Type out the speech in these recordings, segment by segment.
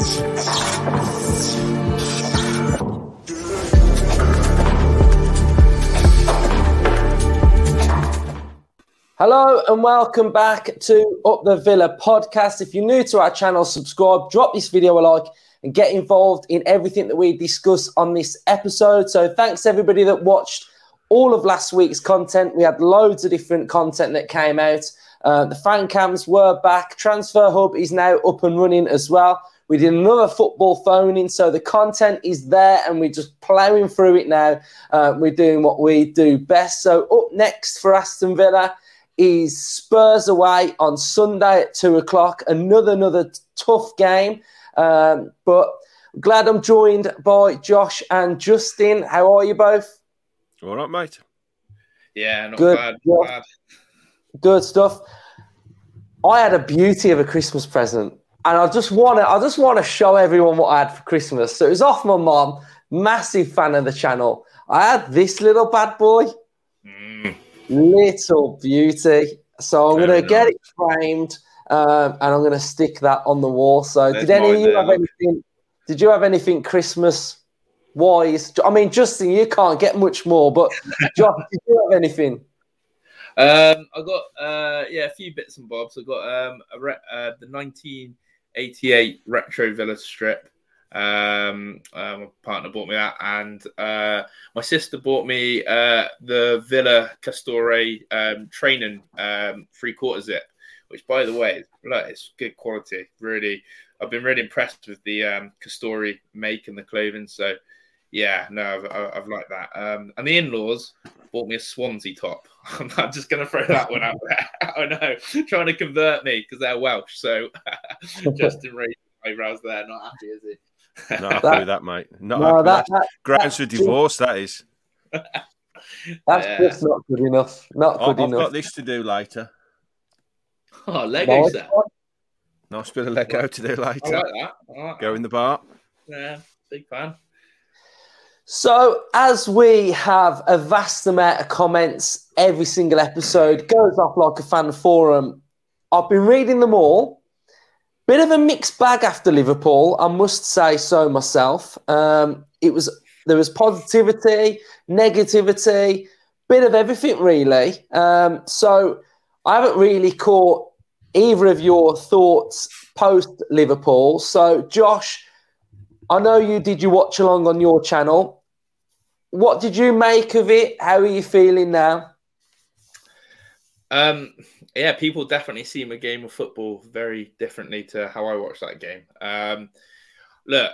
Hello and welcome back to Up the Villa podcast. If you're new to our channel, subscribe, drop this video a like, and get involved in everything that we discuss on this episode. So, thanks everybody that watched all of last week's content. We had loads of different content that came out. Uh, the fan cams were back. Transfer Hub is now up and running as well. We did another football phoning, so the content is there, and we're just ploughing through it now. Uh, we're doing what we do best. So, up next for Aston Villa is Spurs away on Sunday at two o'clock. Another another tough game, um, but glad I'm joined by Josh and Justin. How are you both? All right, mate. Yeah, not Good. bad. Not bad. Good stuff. I had a beauty of a Christmas present, and I just want to. I just want to show everyone what I had for Christmas. So it was off my mom. Massive fan of the channel. I had this little bad boy. Mm. Little beauty. So I'm to get it framed um, and I'm going to stick that on the wall. So There's did any of you have anything? Did you have anything Christmas wise? I mean, Justin, you can't get much more, but Josh, did you have anything? Um, I got uh, yeah, a few bits and bobs. I got um, a re- uh, the 1988 retro Villa strip. Um, uh, my partner bought me that, and uh, my sister bought me uh, the Villa Castore um, training um, three quarter zip, which, by the way, look, it's good quality. Really, I've been really impressed with the um, Castore make and the clothing. So, yeah, no, I've, I've I've liked that. Um, and the in-laws bought me a Swansea top. I'm just going to throw that one out there. I know, trying to convert me because they're Welsh. So, Justin raised eyebrows there, not happy, is he? Not happy with that, mate. Not No, happy. that, That's that grounds for divorce. That is. that's Yeah. just not good enough. Not I- good I've enough. got this to do later. Oh, Lego Nice set. Nice bit of Lego to do I later. like that. I like Go that. in the bar. Yeah, big fan. So, as we have a vast amount of comments every single episode, goes off like a fan forum. I've been reading them all. Bit of a mixed bag after Liverpool, I must say so myself. Um, it was there was positivity, negativity, bit of everything really. Um, so, I haven't really caught either of your thoughts post Liverpool. So, Josh, I know you did your watch along on your channel. What did you make of it? How are you feeling now? Um, yeah, people definitely see a game of football very differently to how I watch that game. Um, look,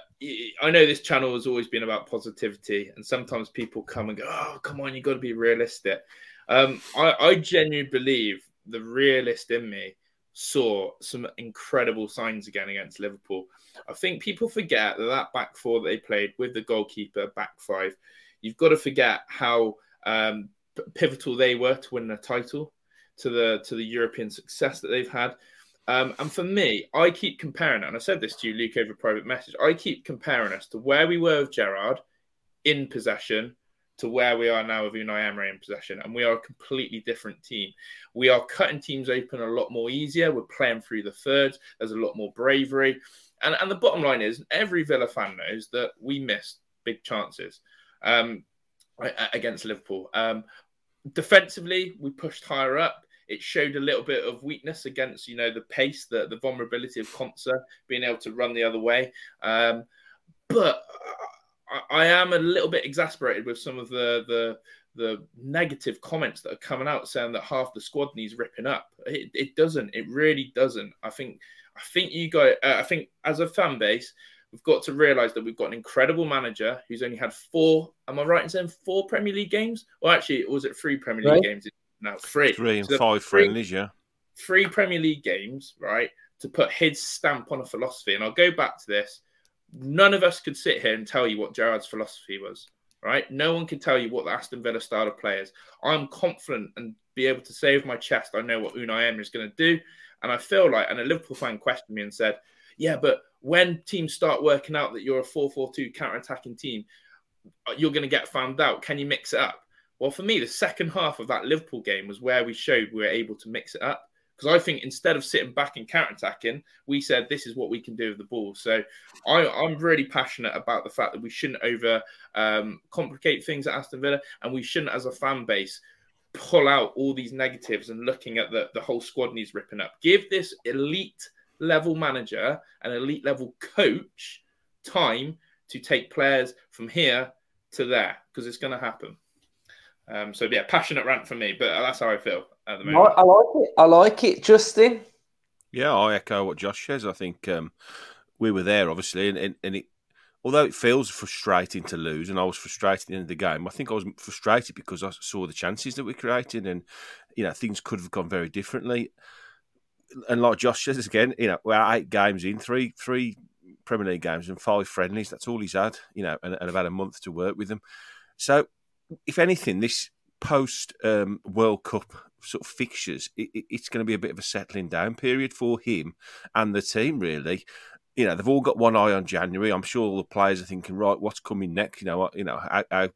I know this channel has always been about positivity, and sometimes people come and go, "Oh, come on, you got to be realistic." Um, I, I genuinely believe the realist in me saw some incredible signs again against Liverpool. I think people forget that that back four that they played with the goalkeeper, back five, you've got to forget how um, pivotal they were to win the title to the to the European success that they've had. Um, and for me, I keep comparing and I said this to you, Luke, over private message. I keep comparing us to where we were with Gerrard in possession to where we are now with Unai Emery in possession, and we are a completely different team. We are cutting teams open a lot more easier. We're playing through the thirds. There's a lot more bravery, and and the bottom line is, every Villa fan knows that we missed big chances um, against Liverpool. Um, defensively, we pushed higher up. It showed a little bit of weakness against, you know, the pace, the, the vulnerability of Konsa being able to run the other way. Um, but I, I am a little bit exasperated with some of the the the negative comments that are coming out saying that half the squad needs ripping up. It, it doesn't. It really doesn't. I think. I think you guys. Uh, I think as a fan base, we've got to realise that we've got an incredible manager who's only had four. Am I right in saying four Premier League games? Well, actually, was it three Premier League Right. games? No, three. Three and So five three- friendlies, yeah. three Premier League games, right, to put his stamp on a philosophy. And I'll go back to this. None of us could sit here and tell you what Gerrard's philosophy was, right? No one could tell you what the Aston Villa style of play is. I'm confident and be able to say with my chest, I know what Unai Emery is going to do. And I feel like, and a Liverpool fan questioned me and said, yeah, but when teams start working out that you're a 4 4 2 counter attacking team, uh, you're going to get found out. Can you mix it up? Well, for me, the second half of that Liverpool game was where we showed we were able to mix it up. Because I think instead of sitting back and counter attacking, we said this is what we can do with the ball. So I, am really passionate about the fact that we shouldn't over um, complicate things at Aston Villa, and we shouldn't, as a fan base, pull out all these negatives and looking at the, the whole squad needs ripping up. Give this elite level manager and elite level coach time to take players from here to there because it's going to happen. Um, so yeah, passionate rant for me, but that's how I feel at the moment. I, I like it. I like it, Justin. Yeah, I echo what Josh says. I think um, we were there, obviously, and, and, and, it, although it feels frustrating to lose, and I was frustrated at the end of the game, I think I was frustrated because I saw the chances that we created, and you know things could have gone very differently. And like Josh says again, you know, we're eight games in, three three Premier League games and five friendlies. That's all he's had, you know, and, and about a month to work with them. So if anything, this post um, World Cup sort of fixtures, it, it's going to be a bit of a settling down period for him and the team, really. You know, they've all got one eye on January. I'm sure all the players are thinking, right, what's coming next? You know, you know, how, how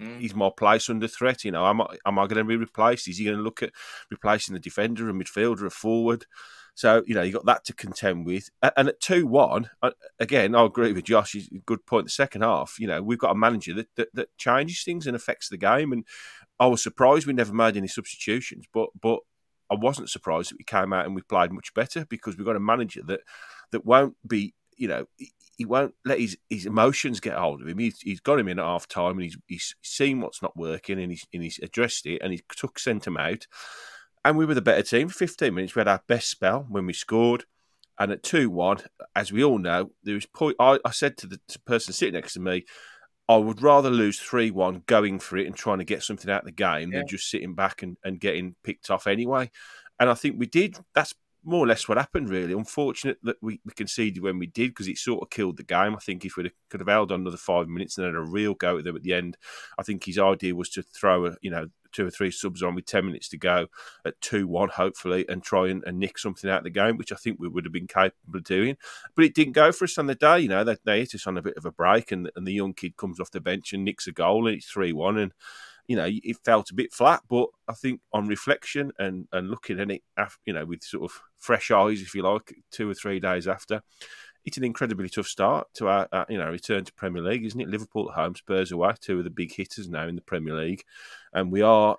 mm. is my place under threat? You know, am I, am I going to be replaced? Is he going to look at replacing the defender, a midfielder, a forward? So you know you got that to contend with, and at two one again, I agree with Josh. He's a good point. The second half, you know, we've got a manager that, that, that changes things and affects the game, and I was surprised we never made any substitutions, but but I wasn't surprised that we came out and we played much better because we've got a manager that that won't be, you know, he won't let his, his emotions get hold of him. He's, he's got him in at half time and he's he's seen what's not working and he's and he's addressed it and he took sent him out and we were the better team. For 15 minutes, we had our best spell when we scored. And at 2 1, as we all know, there was point. I, I said to the person sitting next to me, I would rather lose 3 1 going for it and trying to get something out of the game yeah. than just sitting back and, and getting picked off anyway. And I think we did. That's more or less what happened, really. Unfortunate that we, we conceded when we did because it sort of killed the game. I think if we could have held on another five minutes and had a real go at them at the end, I think his idea was to throw a, you know two or three subs on with 10 minutes to go at 2 1, hopefully, and try and, and, nick something out of the game, which I think we would have been capable of doing. But it didn't go for us on the day. You know, they, they hit us on a bit of a break, and, and the young kid comes off the bench and nicks a goal, and it's 3 1. And, you know, it felt a bit flat, but I think on reflection and, and looking at it, you know, with sort of fresh eyes, if you like, two or three days after, it's an incredibly tough start to our, our, you know return to Premier League, isn't it? Liverpool at home, Spurs away, two of the big hitters now in the Premier League, and we are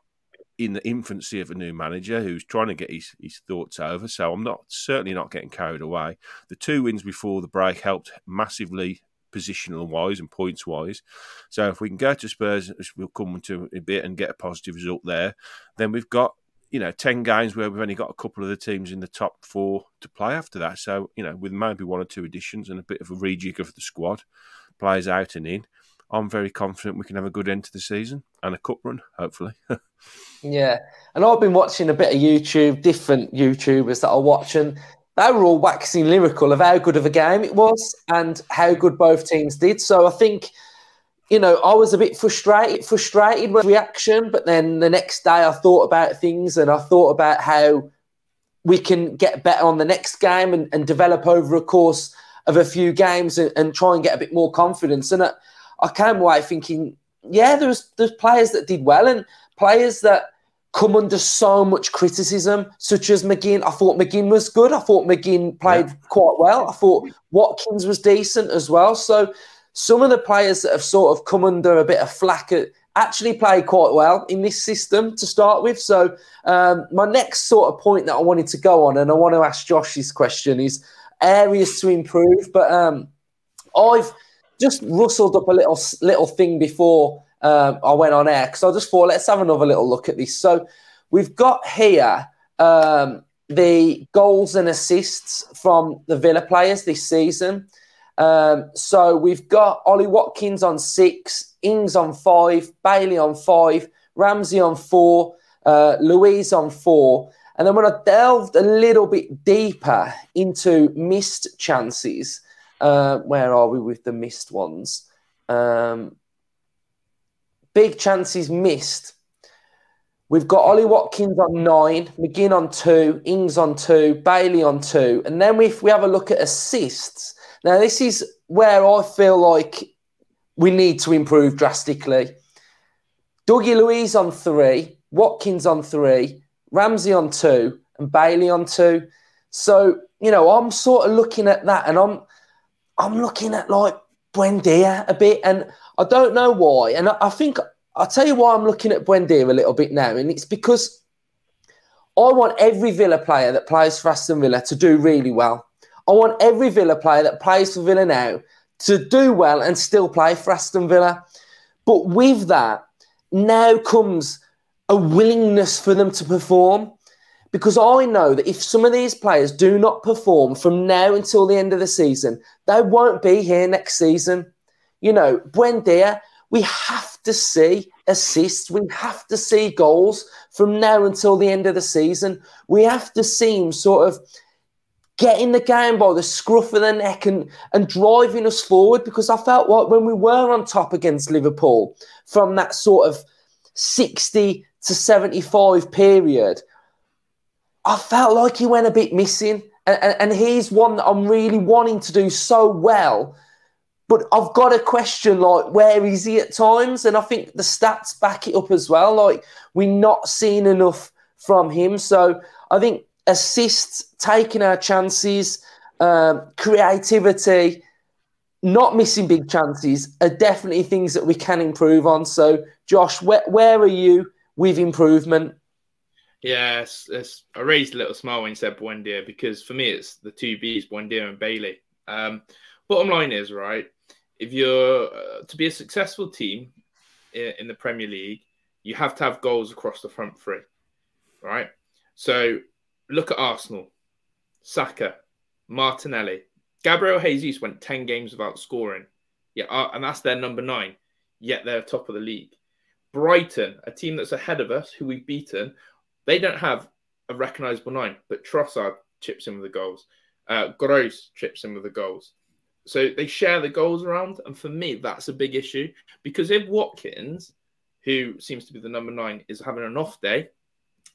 in the infancy of a new manager who's trying to get his, his thoughts over. So I'm not certainly not getting carried away. The two wins before the break helped massively positional wise and points wise. So if we can go to Spurs, we'll come to a bit and get a positive result there. Then we've got you know, 10 games where we've only got a couple of the teams in the top four to play after that. So, you know, with maybe one or two additions and a bit of a rejig of the squad, players out and in, I'm very confident we can have a good end to the season and a cup run, hopefully. yeah. And I've been watching a bit of YouTube, different YouTubers that I watch, and they were all waxing lyrical of how good of a game it was and how good both teams did. So I think you know, I was a bit frustrated, frustrated with reaction, but then the next day I thought about things and I thought about how we can get better on the next game and, and develop over a course of a few games and, and, try and get a bit more confidence. And I, I came away thinking, yeah, there's there's players that did well and players that come under so much criticism, such as McGinn. I thought McGinn was good. I thought McGinn played yeah. quite well. I thought Watkins was decent as well. So some of the players that have sort of come under a bit of flack actually played quite well in this system to start with. So um, my next sort of point that I wanted to go on, and I want to ask Josh this question, is areas to improve. But um, I've just rustled up a little little thing before um, I went on air because I just thought let's have another little look at this. So we've got here um, the goals and assists from the Villa players this season. Um, so we've got Ollie Watkins on six, Ings on five, Bailey on five, Ramsey on four, uh, Luiz on four. And then when I delved a little bit deeper into missed chances, uh, where are we with the missed ones? Um, big chances missed. We've got Ollie Watkins on nine, McGinn on two, Ings on two, Bailey on two. And then if we have a look at assists, now, this is where I feel like we need to improve drastically. Dougie Luiz on three, Watkins on three, Ramsey on two, and Bailey on two. So, you know, I'm sort of looking at that and I'm I'm looking at like Buendia a bit and I don't know why. And I, I think I'll tell you why I'm looking at Buendia a little bit now. And it's because I want every Villa player that plays for Aston Villa to do really well. I want every Villa player that plays for Villa now to do well and still play for Aston Villa. But with that, now comes a willingness for them to perform. Because I know that if some of these players do not perform from now until the end of the season, they won't be here next season. You know, Buendia, we have to see assists, we have to see goals from now until the end of the season. We have to see him sort of getting the game by the scruff of the neck and, and driving us forward because I felt like when we were on top against Liverpool from that sort of 60 to 75 period, I felt like he went a bit missing. And, and, and he's one that I'm really wanting to do so well. But I've got a question like, where is he at times? And I think the stats back it up as well. Like, we're not seeing enough from him. So I think assists, taking our chances, um, creativity, not missing big chances are definitely things that we can improve on. So, Josh, where, where are you with improvement? Yes, I raised a little smile when you said Buendia because for me it's the two Bs, Buendia and Bailey. Um, bottom line is right. If you're uh, to be a successful team in, in the Premier League, you have to have goals across the front three, right? So look at Arsenal, Saka, Martinelli, Gabriel Jesus went ten games without scoring. Yeah, uh, and that's their number nine. Yet they're top of the league. Brighton, a team that's ahead of us, who we've beaten, they don't have a recognisable nine, but Trossard chips in with the goals. Uh, Gross chips in with the goals. So they share the goals around. And for me, that's a big issue because if Watkins, who seems to be the number nine, is having an off day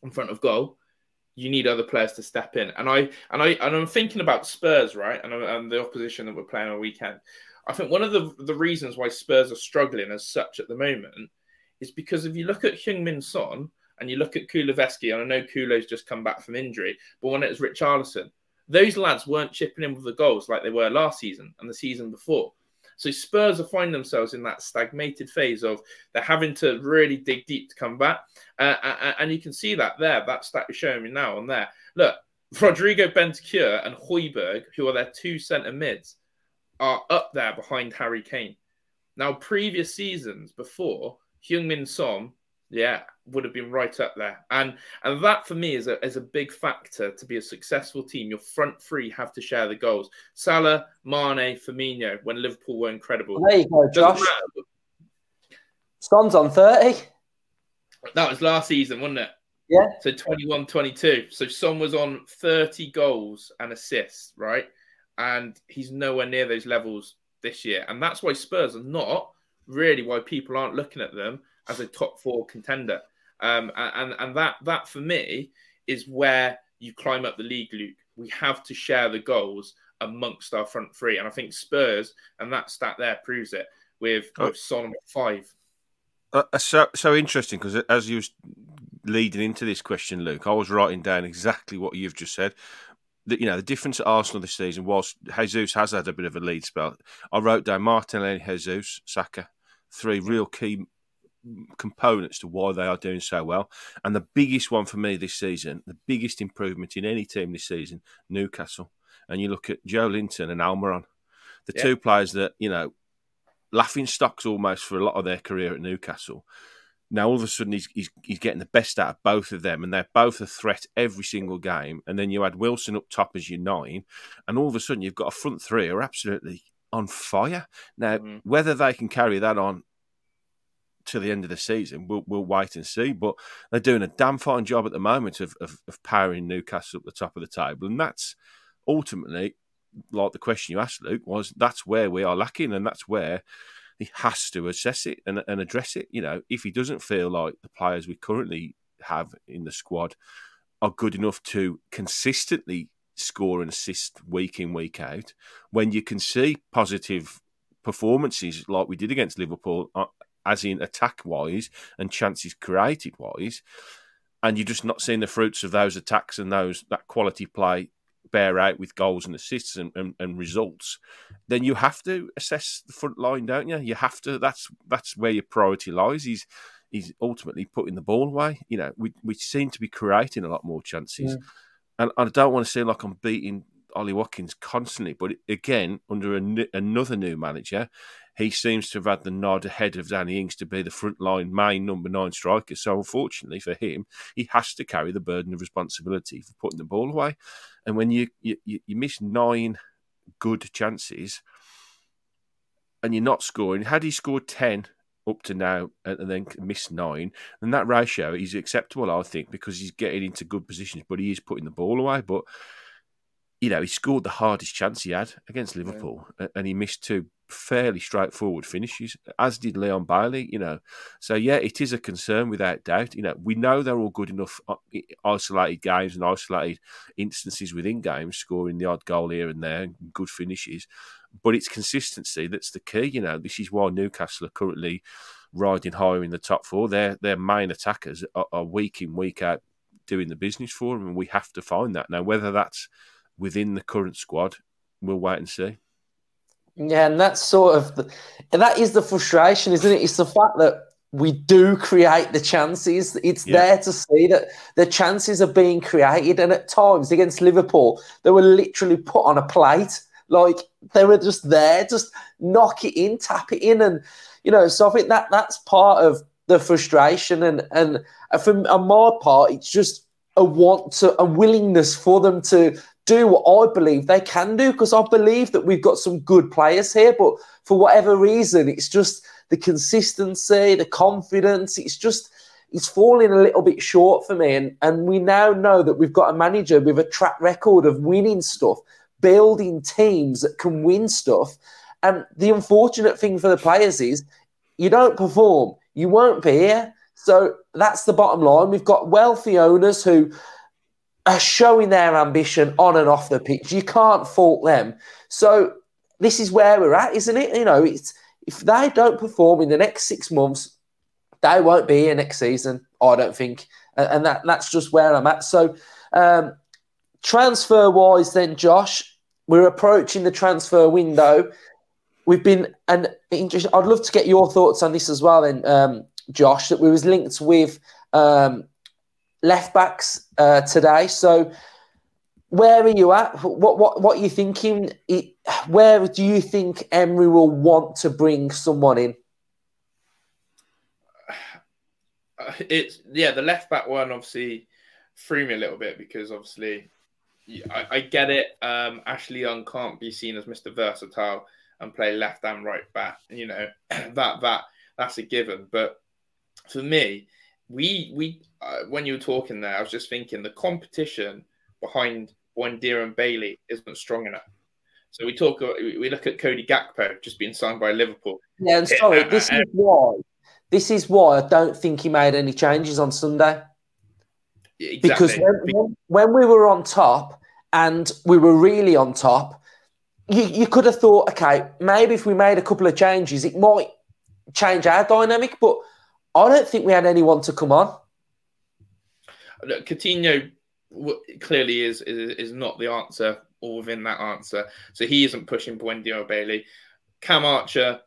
in front of goal, you need other players to step in. And I and I and I'm thinking about Spurs, right? And, and the opposition that we're playing on weekend. I think one of the the reasons why Spurs are struggling as such at the moment is because if you look at Heung-min Son, and you look at Kulusevski, and I know Kulo's just come back from injury, but when it was Richarlison, those lads weren't chipping in with the goals like they were last season and the season before. So Spurs are finding themselves in that stagnated phase of they're having to really dig deep to come back, uh, and you can see that there. That stat is showing me now on there. Look, Rodrigo Bentancur and Højbjerg, who are their two centre mids, are up there behind Harry Kane. Now, previous seasons before, Heung-min Son yeah, would have been right up there. And and that for me is a is a big factor to be a successful team. Your front three have to share the goals. Salah, Mane, Firmino, when Liverpool were incredible. There you go, Josh. Son's on 30. That was last season, wasn't it? Yeah. So 21 22. So Son was on 30 goals and assists, right? And he's nowhere near those levels this year. And that's why Spurs are not really why people aren't looking at them as a top four contender. Um, and and that that for me is where you climb up the league, Luke. We have to share the goals amongst our front three, and I think Spurs and that stat there proves it with, oh. with Son five. Uh, uh, so so interesting because as you was leading into this question, Luke, I was writing down exactly what you've just said. That you know the difference at Arsenal this season was Jesus has had a bit of a lead spell. I wrote down Martinelli, Jesus, Saka, three real key components to why they are doing so well. And the biggest one for me this season, the biggest improvement in any team this season, Newcastle. And you look at Joelinton and Almiron, the yeah. two players that, you know, laughing stocks almost for a lot of their career at Newcastle. Now all of a sudden he's, he's, he's getting the best out of both of them, and they're both a threat every single game. And then you add Wilson up top as your nine, and all of a sudden you've got a front three are absolutely on fire. Now mm-hmm. whether they can carry that on to the end of the season. We'll, we'll wait and see. But they're doing a damn fine job at the moment of, of, of powering Newcastle up the top of the table. And that's ultimately, like the question you asked, Luke, was that's where we are lacking. And that's where he has to assess it and, and address it. You know, if he doesn't feel like the players we currently have in the squad are good enough to consistently score and assist week in, week out, when you can see positive performances like we did against Liverpool uh, as in attack wise and chances created wise, and you're just not seeing the fruits of those attacks and those that quality play bear out with goals and assists and, and, and, results, then you have to assess the front line, don't you? You have to. That's that's where your priority lies. He's he's ultimately putting the ball away. You know, we we seem to be creating a lot more chances, yeah. and I don't want to seem like I'm beating Ollie Watkins constantly, but again, under a, another new manager, he seems to have had the nod ahead of Danny Ings to be the frontline main number nine striker. So unfortunately for him, he has to carry the burden of responsibility for putting the ball away. And when you you, you miss nine good chances and you're not scoring, had he scored ten up to now and then missed nine, then that ratio is acceptable, I think, because he's getting into good positions, but he is putting the ball away. But you know, he scored the hardest chance he had against Liverpool, yeah. and he missed two fairly straightforward finishes, as did Leon Bailey. You know, so yeah, it is a concern without doubt. You know, we know they're all good enough uh, isolated games and isolated instances within games, scoring the odd goal here and there, and good finishes. But it's consistency that's the key. You know, this is why Newcastle are currently riding higher in the top four. Their their main attackers are, are week in week out doing the business for them, and we have to find that now. Whether that's within the current squad, we'll wait and see. Yeah, and that's sort of the, that is the frustration, isn't it? It's the fact that we do create the chances. It's yeah. there to see that the chances are being created, and at times against Liverpool, they were literally put on a plate. Like they were just there, just knock it in, tap it in, and you know. So I think that that's part of the frustration, and and from on my part, it's just a want to a willingness for them to do what I believe they can do because I believe that we've got some good players here, but for whatever reason, it's just the consistency, the confidence. It's just it's falling a little bit short for me. And and we now know that we've got a manager with a track record of winning stuff, building teams that can win stuff. And the unfortunate thing for the players is you don't perform, you won't be here. So that's the bottom line. We've got wealthy owners who are showing their ambition on and off the pitch. You can't fault them. So this is where we're at, isn't it? You know, it's if they don't perform in the next six months, they won't be here next season. I don't think, and, that that's just where I'm at. So, um, transfer wise, then Josh, we're approaching the transfer window. We've been and I'd love to get your thoughts on this as well. Then, um, Josh, that we was linked with um, left backs uh, today. So, where are you at? What what what are you thinking? Where do you think Emery will want to bring someone in? It's yeah, the left back one obviously threw me a little bit because obviously I, I get it. Um, Ashley Young can't be seen as Mr. Versatile and play left and right back. You know that that that's a given. But for me, we we uh, when you were talking there, I was just thinking the competition behind Buendia and Bailey isn't strong enough. So we talk, we look at Cody Gakpo just being signed by Liverpool. Yeah, and sorry, uh, this uh, is why. This is why I don't think he made any changes on Sunday. Exactly. Because when, when we were on top and we were really on top, you, you could have thought, okay, maybe if we made a couple of changes, it might change our dynamic. But I don't think we had anyone to come on. Coutinho clearly is, is is not the answer or within that answer. So he isn't pushing Buendia or Bailey. Cam Archer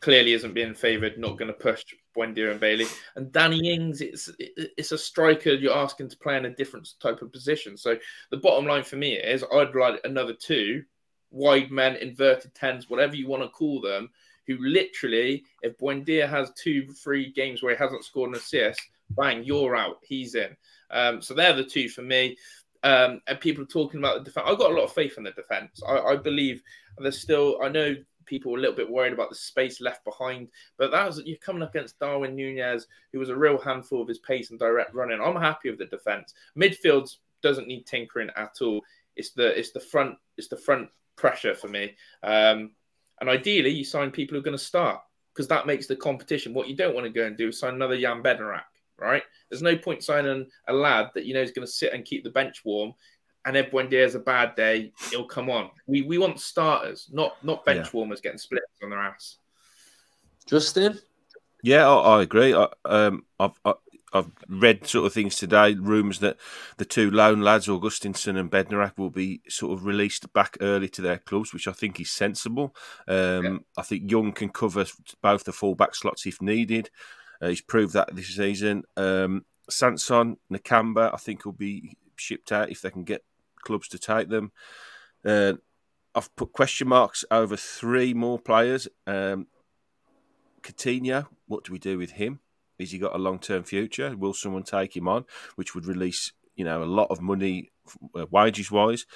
clearly isn't being favoured, not going to push Buendia and Bailey. And Danny Ings, it's it's a striker you're asking to play in a different type of position. So the bottom line for me is I'd like another two wide men, inverted tens, whatever you want to call them, who literally, if Buendia has two, three games where he hasn't scored an assist, bang, you're out. He's in. Um, so they're the two for me. Um, and people talking about the defense. I've got a lot of faith in the defense. I, I believe there's still, I know people were a little bit worried about the space left behind, but that was you're coming up against Darwin Nunez, who was a real handful of his pace and direct running. I'm happy with the defense. Midfield doesn't need tinkering at all. It's the it's the front it's the front pressure for me. Um, and ideally, you sign people who are going to start because that makes the competition. What you don't want to go and do is sign another Jan Bednarek, right? There's no point signing a lad that you know is going to sit and keep the bench warm. And if Buendia has a bad day, he'll come on. We we want starters, not not bench yeah. warmers getting split on their ass. Justin, yeah, I, I agree. I, um, I, I've read sort of things today, rumours that the two loan lads, Augustinsson and Bednarek, will be sort of released back early to their clubs, which I think is sensible. Um, yeah. I think Young can cover both the fullback slots if needed. Uh, he's proved that this season. Um, Sanson, Nakamba, I think will be shipped out if they can get clubs to take them. Uh, I've put question marks over three more players. Um, Coutinho, what do we do with him? Has he got a long term future? Will someone take him on, which would release you know a lot of money uh, wages wise?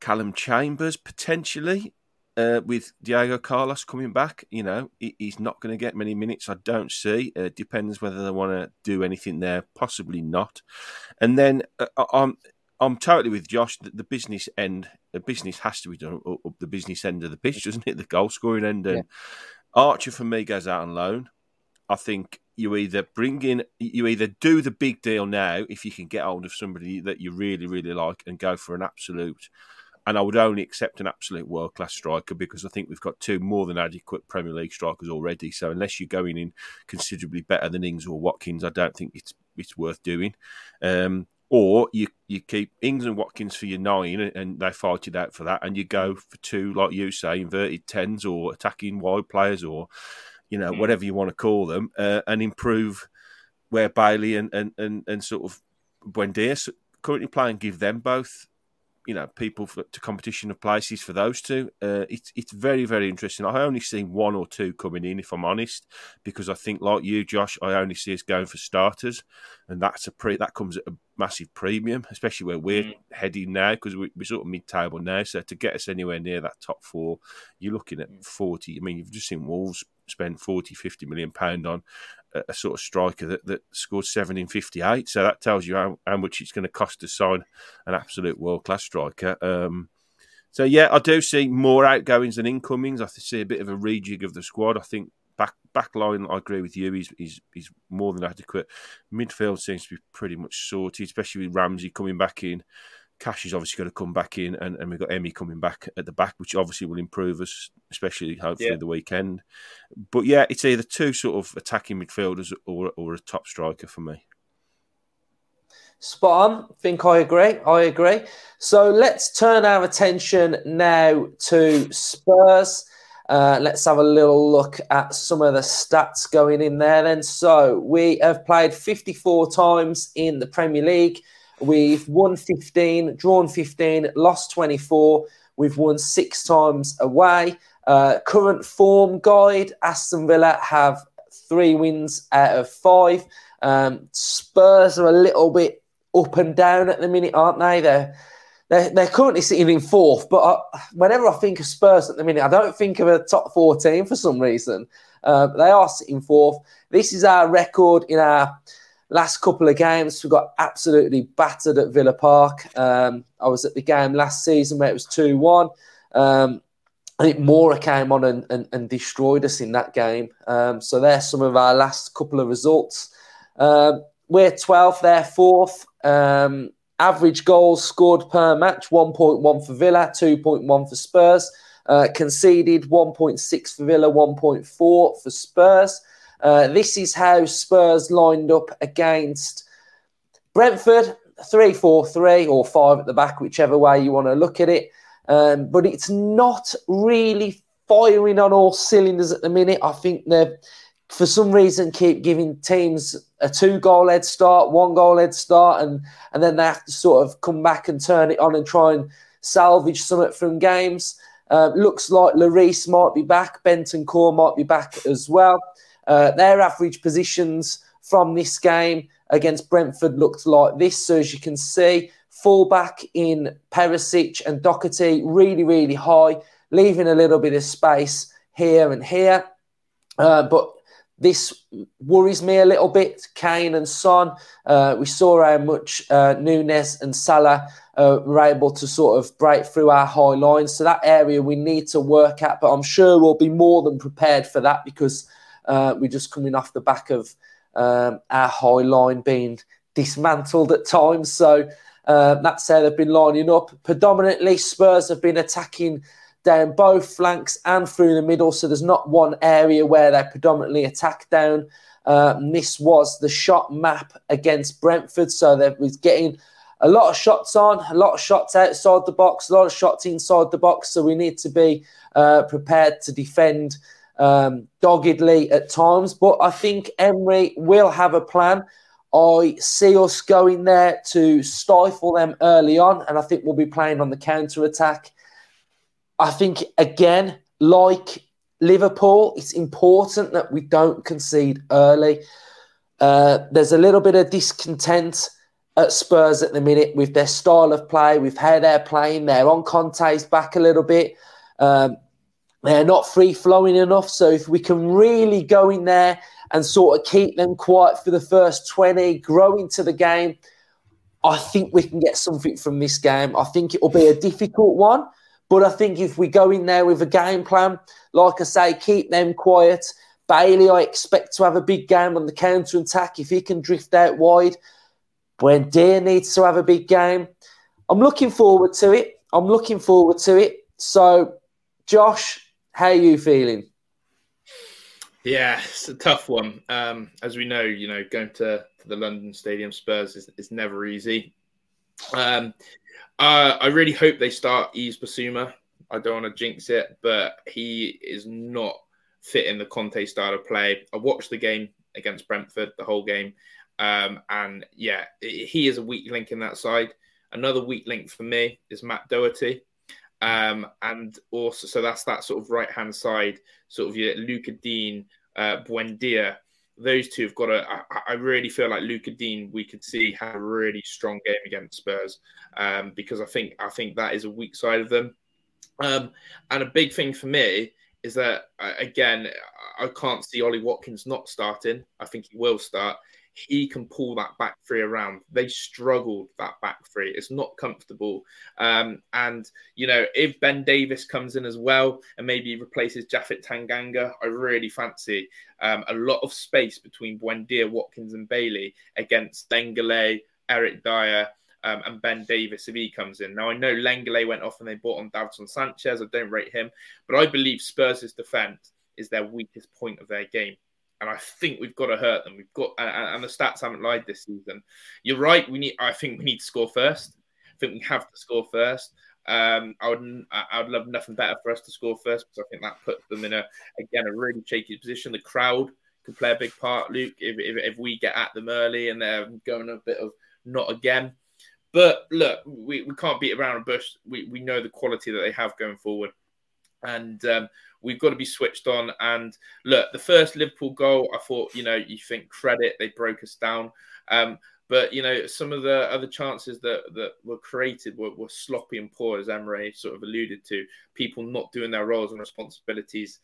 Callum Chambers potentially. Uh, with Diego Carlos coming back, you know, he's not going to get many minutes. I don't see. Uh, depends whether they want to do anything there. Possibly not. And then uh, I'm I'm totally with Josh. The, the business end, the business has to be done up the business end of the pitch, doesn't it? The goal scoring end. And yeah. Archer for me goes out on loan. I think you either bring in, you either do the big deal now if you can get hold of somebody that you really, really like and go for an absolute. And I would only accept an absolute world class striker because I think we've got two more than adequate Premier League strikers already. So unless you're going in considerably better than Ings or Watkins, I don't think it's it's worth doing. Um, or you you keep Ings and Watkins for your nine, and they fight it out for that, and you go for two, like you say, inverted tens or attacking wide players, or you know mm. whatever you want to call them, uh, and improve where Bailey and and and, and sort of Buendia currently play, and give them both you know people for, to competition of places for those two. Uh, it's it's very very interesting. I only see one or two coming in, if I'm honest, because I think like you, Josh, I only see us going for starters, and that's a pre that comes at a massive premium, especially where we're mm. heading now because we, are sort of mid table now. So to get us anywhere near that top four, you're looking at mm. 40. I mean, you've just seen Wolves spend 40, 50 million pound on a, sort of striker that, that scored seven in 58. So that tells you how, how much it's going to cost to sign an absolute world class striker. Um, so yeah, I do see more outgoings than incomings. I see a bit of a rejig of the squad. I think back back line, I agree with you. He's he's he's more than adequate. Midfield seems to be pretty much sorted, especially with Ramsey coming back in. Cash is obviously going to come back in, and, and we've got Emi coming back at the back, which obviously will improve us, especially hopefully yeah. the weekend. But yeah, it's either two sort of attacking midfielders or or a top striker for me. Spot on. think I agree. I agree. So let's turn our attention now to Spurs. Uh, let's have a little look at some of the stats going in there then. So we have played 54 times in the Premier League. We've won 15, drawn 15, lost 24. We've won six times away. Uh, current form guide Aston Villa have three wins out of five. Um, Spurs are a little bit up and down at the minute, aren't they? They're they're, they're currently sitting in fourth, but I, whenever I think of Spurs at the minute, I don't think of a top four team for some reason. Uh, they are sitting fourth. This is our record in our last couple of games. We got absolutely battered at Villa Park. Um, I was at the game last season where it was 2 1. Um, I think Moura came on and, and, and, destroyed us in that game. Um, so there's some of our last couple of results. Um, we're 12th, they're fourth. Um, average goals scored per match 1.1 for Villa, 2.1 for Spurs. Uh, conceded 1.6 for Villa, 1.4 for Spurs. Uh, this is how Spurs lined up against Brentford 3 4 3 or 5 at the back, whichever way you want to look at it. Um, but it's not really firing on all cylinders at the minute. I think they for some reason keep giving teams a two goal head start, one goal head start, and and then they have to sort of come back and turn it on and try and salvage something from games. Uh, looks like Lloris might be back, Bentancur might be back as well. Uh, their average positions from this game against Brentford looked like this. So as you can see, fullback in Perisic and Doherty really, really high, leaving a little bit of space here and here. Uh, but this worries me a little bit. Kane and Son, uh, we saw how much uh, Nunez and Salah uh, were able to sort of break through our high lines. So that area we need to work at, but I'm sure we'll be more than prepared for that because uh, we're just coming off the back of um, our high line being dismantled at times. So uh, that's how they've been lining up. Predominantly, Spurs have been attacking down both flanks and through the middle. So there's not one area where they predominantly attack down. Uh, this was the shot map against Brentford, so they was getting a lot of shots on, a lot of shots outside the box, a lot of shots inside the box. So we need to be uh, prepared to defend um, doggedly at times. But I think Emery will have a plan. I see us going there to stifle them early on, and I think we'll be playing on the counter attack. I think, again, like Liverpool, it's important that we don't concede early. Uh, there's a little bit of discontent at Spurs at the minute with their style of play, with how they're playing. They're on Conte's back a little bit. Um, they're not free flowing enough. So if we can really go in there and sort of keep them quiet for the first 20, grow into the game, I think we can get something from this game. I think it will be a difficult one. But I think if we go in there with a game plan, like I say, keep them quiet. Bailey, I expect to have a big game on the counter attack. If he can drift out wide, Buendia needs to have a big game. I'm looking forward to it. I'm looking forward to it. So, Josh, how are you feeling? Yeah, it's a tough one. Um, as we know, you know, going to, to the London Stadium Spurs is, is never easy. Um, uh, I really hope they start Yves Bissouma. I don't want to jinx it, but he is not fit in the Conte style of play. I watched the game against Brentford, the whole game, um, and yeah, he is a weak link in that side. Another weak link for me is Matt Doherty. Um, and also, so that's that sort of right hand side, sort of your Lucas Digne, uh, Buendia. Those two have got a. I, I really feel like Lucas Digne, we could see have a really strong game against Spurs, um, because I think I think that is a weak side of them. Um, and a big thing for me is that again, I can't see Ollie Watkins not starting. I think he will start he can pull that back three around. They struggled that back three. It's not comfortable. Um, and, you know, if Ben Davies comes in as well and maybe replaces Japhet Tanganga, I really fancy um, a lot of space between Buendia, Watkins, and Bailey against Lenglet, Eric Dier. Um, and Ben Davies if he comes in. Now I know Lenglet went off and they bought on Davinson Sanchez. I don't rate him, but I believe Spurs' defence is their weakest point of their game and I think we've got to hurt them. We've got, and, the stats haven't lied this season. You're right. We need. I think we need to score first. I think we have to score first. Um, I would, I would love nothing better for us to score first because I think that puts them in a, again, a really shaky position. The crowd could play a big part, Luke, if, if, if we get at them early and they're going a bit of not again. But look, we, we can't beat around a bush. We, we know the quality that they have going forward. And um, We've got to be switched on. And look, the first Liverpool goal, I thought, you know, you think credit, they broke us down. Um, but you know, some of the other chances that that were created were, were sloppy and poor, as Emery sort of alluded to. People not doing their roles and responsibilities.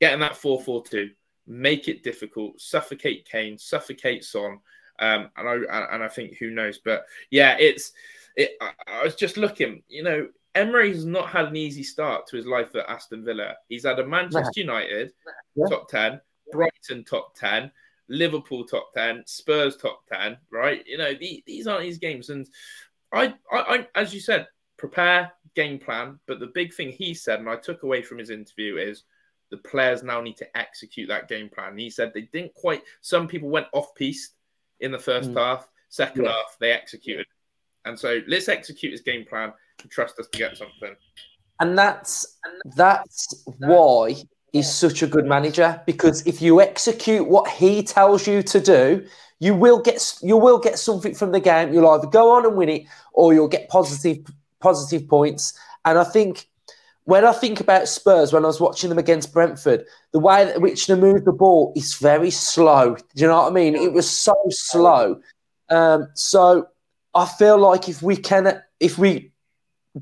Getting that 4-4-2, make it difficult, suffocate Kane, suffocate Son. Um, and I and I think who knows, but yeah, it's it. I, I was just looking, you know, Emery has not had an easy start to his life at Aston Villa. He's had a Manchester United yeah. top 10, Brighton top 10, Liverpool top 10, Spurs top 10, right? You know, the, these aren't his games. And I, I, I, as you said, prepare, game plan. But the big thing he said, and I took away from his interview, is the players now need to execute that game plan. He said they didn't quite, some people went off piste in the first mm. half, second yeah. half, they executed. And so let's execute his game plan trust us to get something. And that's that's why he's such a good manager because if you execute what he tells you to do, you will get you will get something from the game. You'll either go on and win it, or you'll get positive positive points. And I think when I think about Spurs, when I was watching them against Brentford, the way that which they move the ball is very slow. Do you know what I mean? It was so slow. Um, so I feel like if we can, if we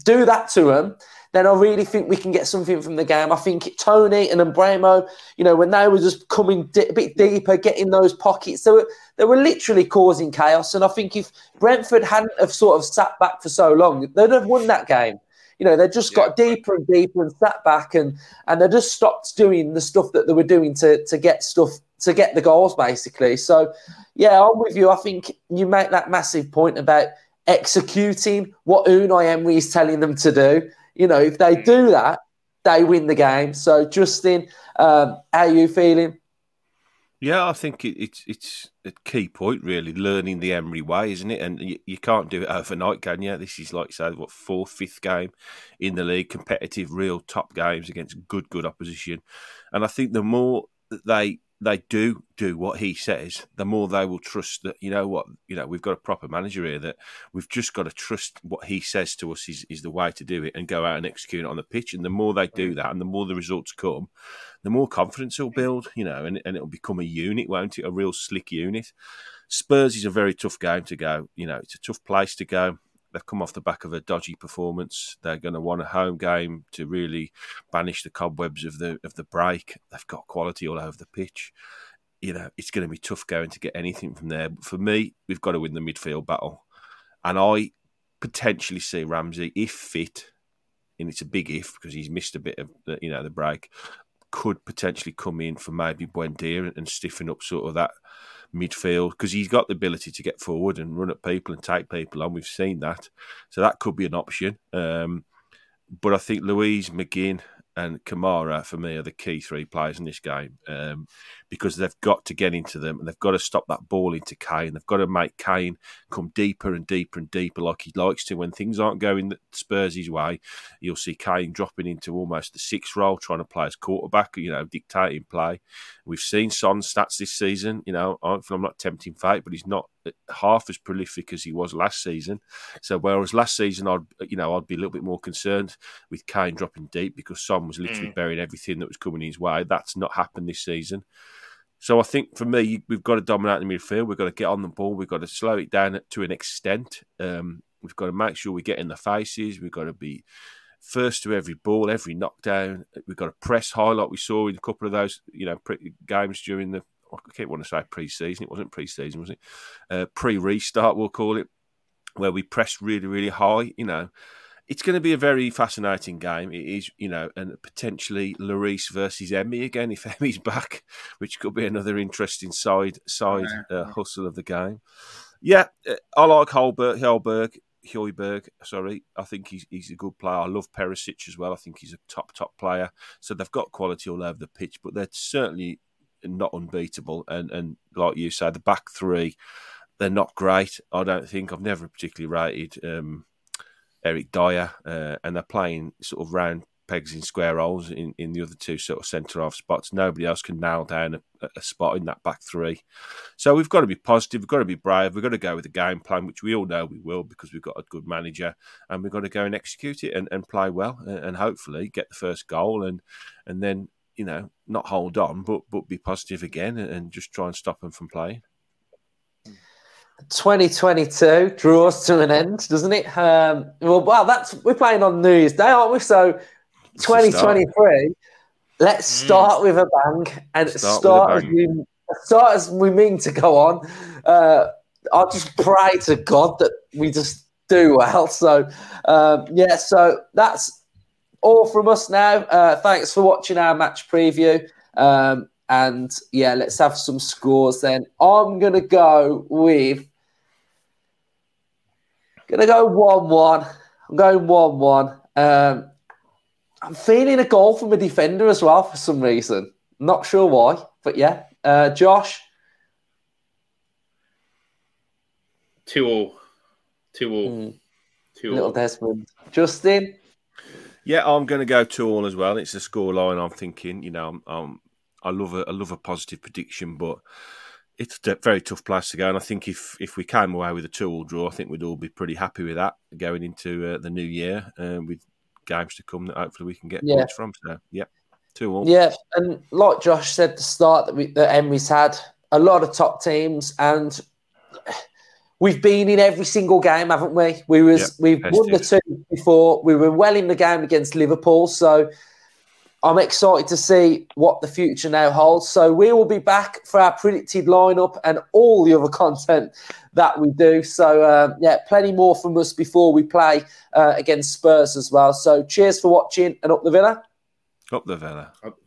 do that to them, then I really think we can get something from the game. I think Toney and Mbeumo, you know, when they were just coming di- a bit deeper, getting those pockets, they were, they were literally causing chaos. And I think if Brentford hadn't have sort of sat back for so long, they'd have won that game. You know, they just got deeper and deeper and sat back and and they just stopped doing the stuff that they were doing to to get stuff to get the goals basically. So yeah, I'm with you. I think you make that massive point about executing what Unai Emery is telling them to do. You know, if they do that, they win the game. So, Justin, um, how are you feeling? Yeah, I think it, it's it's a key point really, learning the Emery way, isn't it? And you, you can't do it overnight, can you? This is like say what fourth, fifth game in the league, competitive, real top games against good, good opposition. And I think the more that they they do do what he says, the more they will trust that, you know what, you know, we've got a proper manager here that we've just got to trust what he says to us is, is the way to do it and go out and execute it on the pitch. And the more they do that and the more the results come, the more confidence will build, you know, and, and it'll become a unit, won't it? A real slick unit. Spurs is a very tough game to go. You know, it's a tough place to go. They've come off the back of a dodgy performance. They're going to want a home game to really banish the cobwebs of the of the break. They've got quality all over the pitch. You know, it's going to be tough going to get anything from there. But for me, we've got to win the midfield battle, and I potentially see Ramsey, if fit, and it's a big if because he's missed a bit of the, you know the break, could potentially come in for maybe Buendia and, and stiffen up sort of that midfield because he's got the ability to get forward and run at people and take people on. We've seen that, so that could be an option. Um, but I think Luiz McGinn and Kamara for me are the key three players in this game um, because they've got to get into them and they've got to stop that ball into Kane. They've got to make Kane come deeper and deeper and deeper like he likes to. When things aren't going Spurs' way, you'll see Kane dropping into almost the sixth role, trying to play as quarterback, you know, dictating play. We've seen Son stats this season. You know, I'm not tempting fate, but he's not half as prolific as he was last season. So whereas last season I'd you know I'd be a little bit more concerned with Kane dropping deep because Son was literally mm. burying everything that was coming his way. That's not happened this season. So I think for me, we've got to dominate the midfield. We've got to get on the ball. We've got to slow it down to an extent. Um, we've got to make sure we get in the faces. We've got to be first to every ball, every knockdown. We've got to press high like we saw in a couple of those, you know, games during the I keep wanting to say pre-season. It wasn't pre-season, was it? Uh, pre-restart, we'll call it, where we pressed really, really high. You know, it's going to be a very fascinating game. It is, you know, and potentially Lloris versus Emi again if Emi's back, which could be another interesting side side uh, hustle of the game. Yeah, uh, I like Holberg. Holberg. Højbjerg, sorry, I think he's he's a good player. I love Perisic as well. I think he's a top top player. So they've got quality all over the pitch, but they're certainly not unbeatable. And and like you say, the back three, they're not great. I don't think I've never particularly rated um, Eric Dier, uh, and they're playing sort of round pegs in square holes in, in the other two sort of centre half spots. Nobody else can nail down a, a, spot in that back three. So we've got to be positive. We've got to be brave. We've got to go with the game plan, which we all know we will because we've got a good manager, and we've got to go and execute it and, and play well, and, and hopefully get the first goal and and then you know, not hold on, but but be positive again and just try and stop them from playing. 2022 draws to an end, doesn't it? Um, well, well, that's we're playing on New Year's Day, aren't we? So 2023. Let's mm. start mm. with a bang and start, start as we start as we mean to go on. Uh, I'll just pray to God that we just do well. So um, yeah, so that's all from us now. Uh, thanks for watching our match preview. Um, and yeah, let's have some scores then. I'm gonna go with gonna go one one. I'm going one one. Um, I'm feeling a goal from a defender as well for some reason. Not sure why, but yeah. Uh, Josh. Two all. Two all. Mm. Two Little. Desmond. Justin. Yeah, I'm going to go two all as well. It's the scoreline. I'm thinking, you know, um, I love a I love a positive prediction, but it's a very tough place to go. And I think if if we came away with a two all draw, I think we'd all be pretty happy with that going into uh, the new year uh, with games to come that hopefully we can get yeah. points from. So yeah, two all. Yeah, and like Josh said at the start that we that Emery's had a lot of top teams and we've been in every single game, haven't we? We was yep, we've won the two before. We were well in the game against Liverpool, so I'm excited to see what the future now holds. So we will be back for our predicted lineup and all the other content that we do. So uh, yeah, plenty more from us before we play uh, against Spurs as well. So cheers for watching and up the Villa. Up the Villa. Up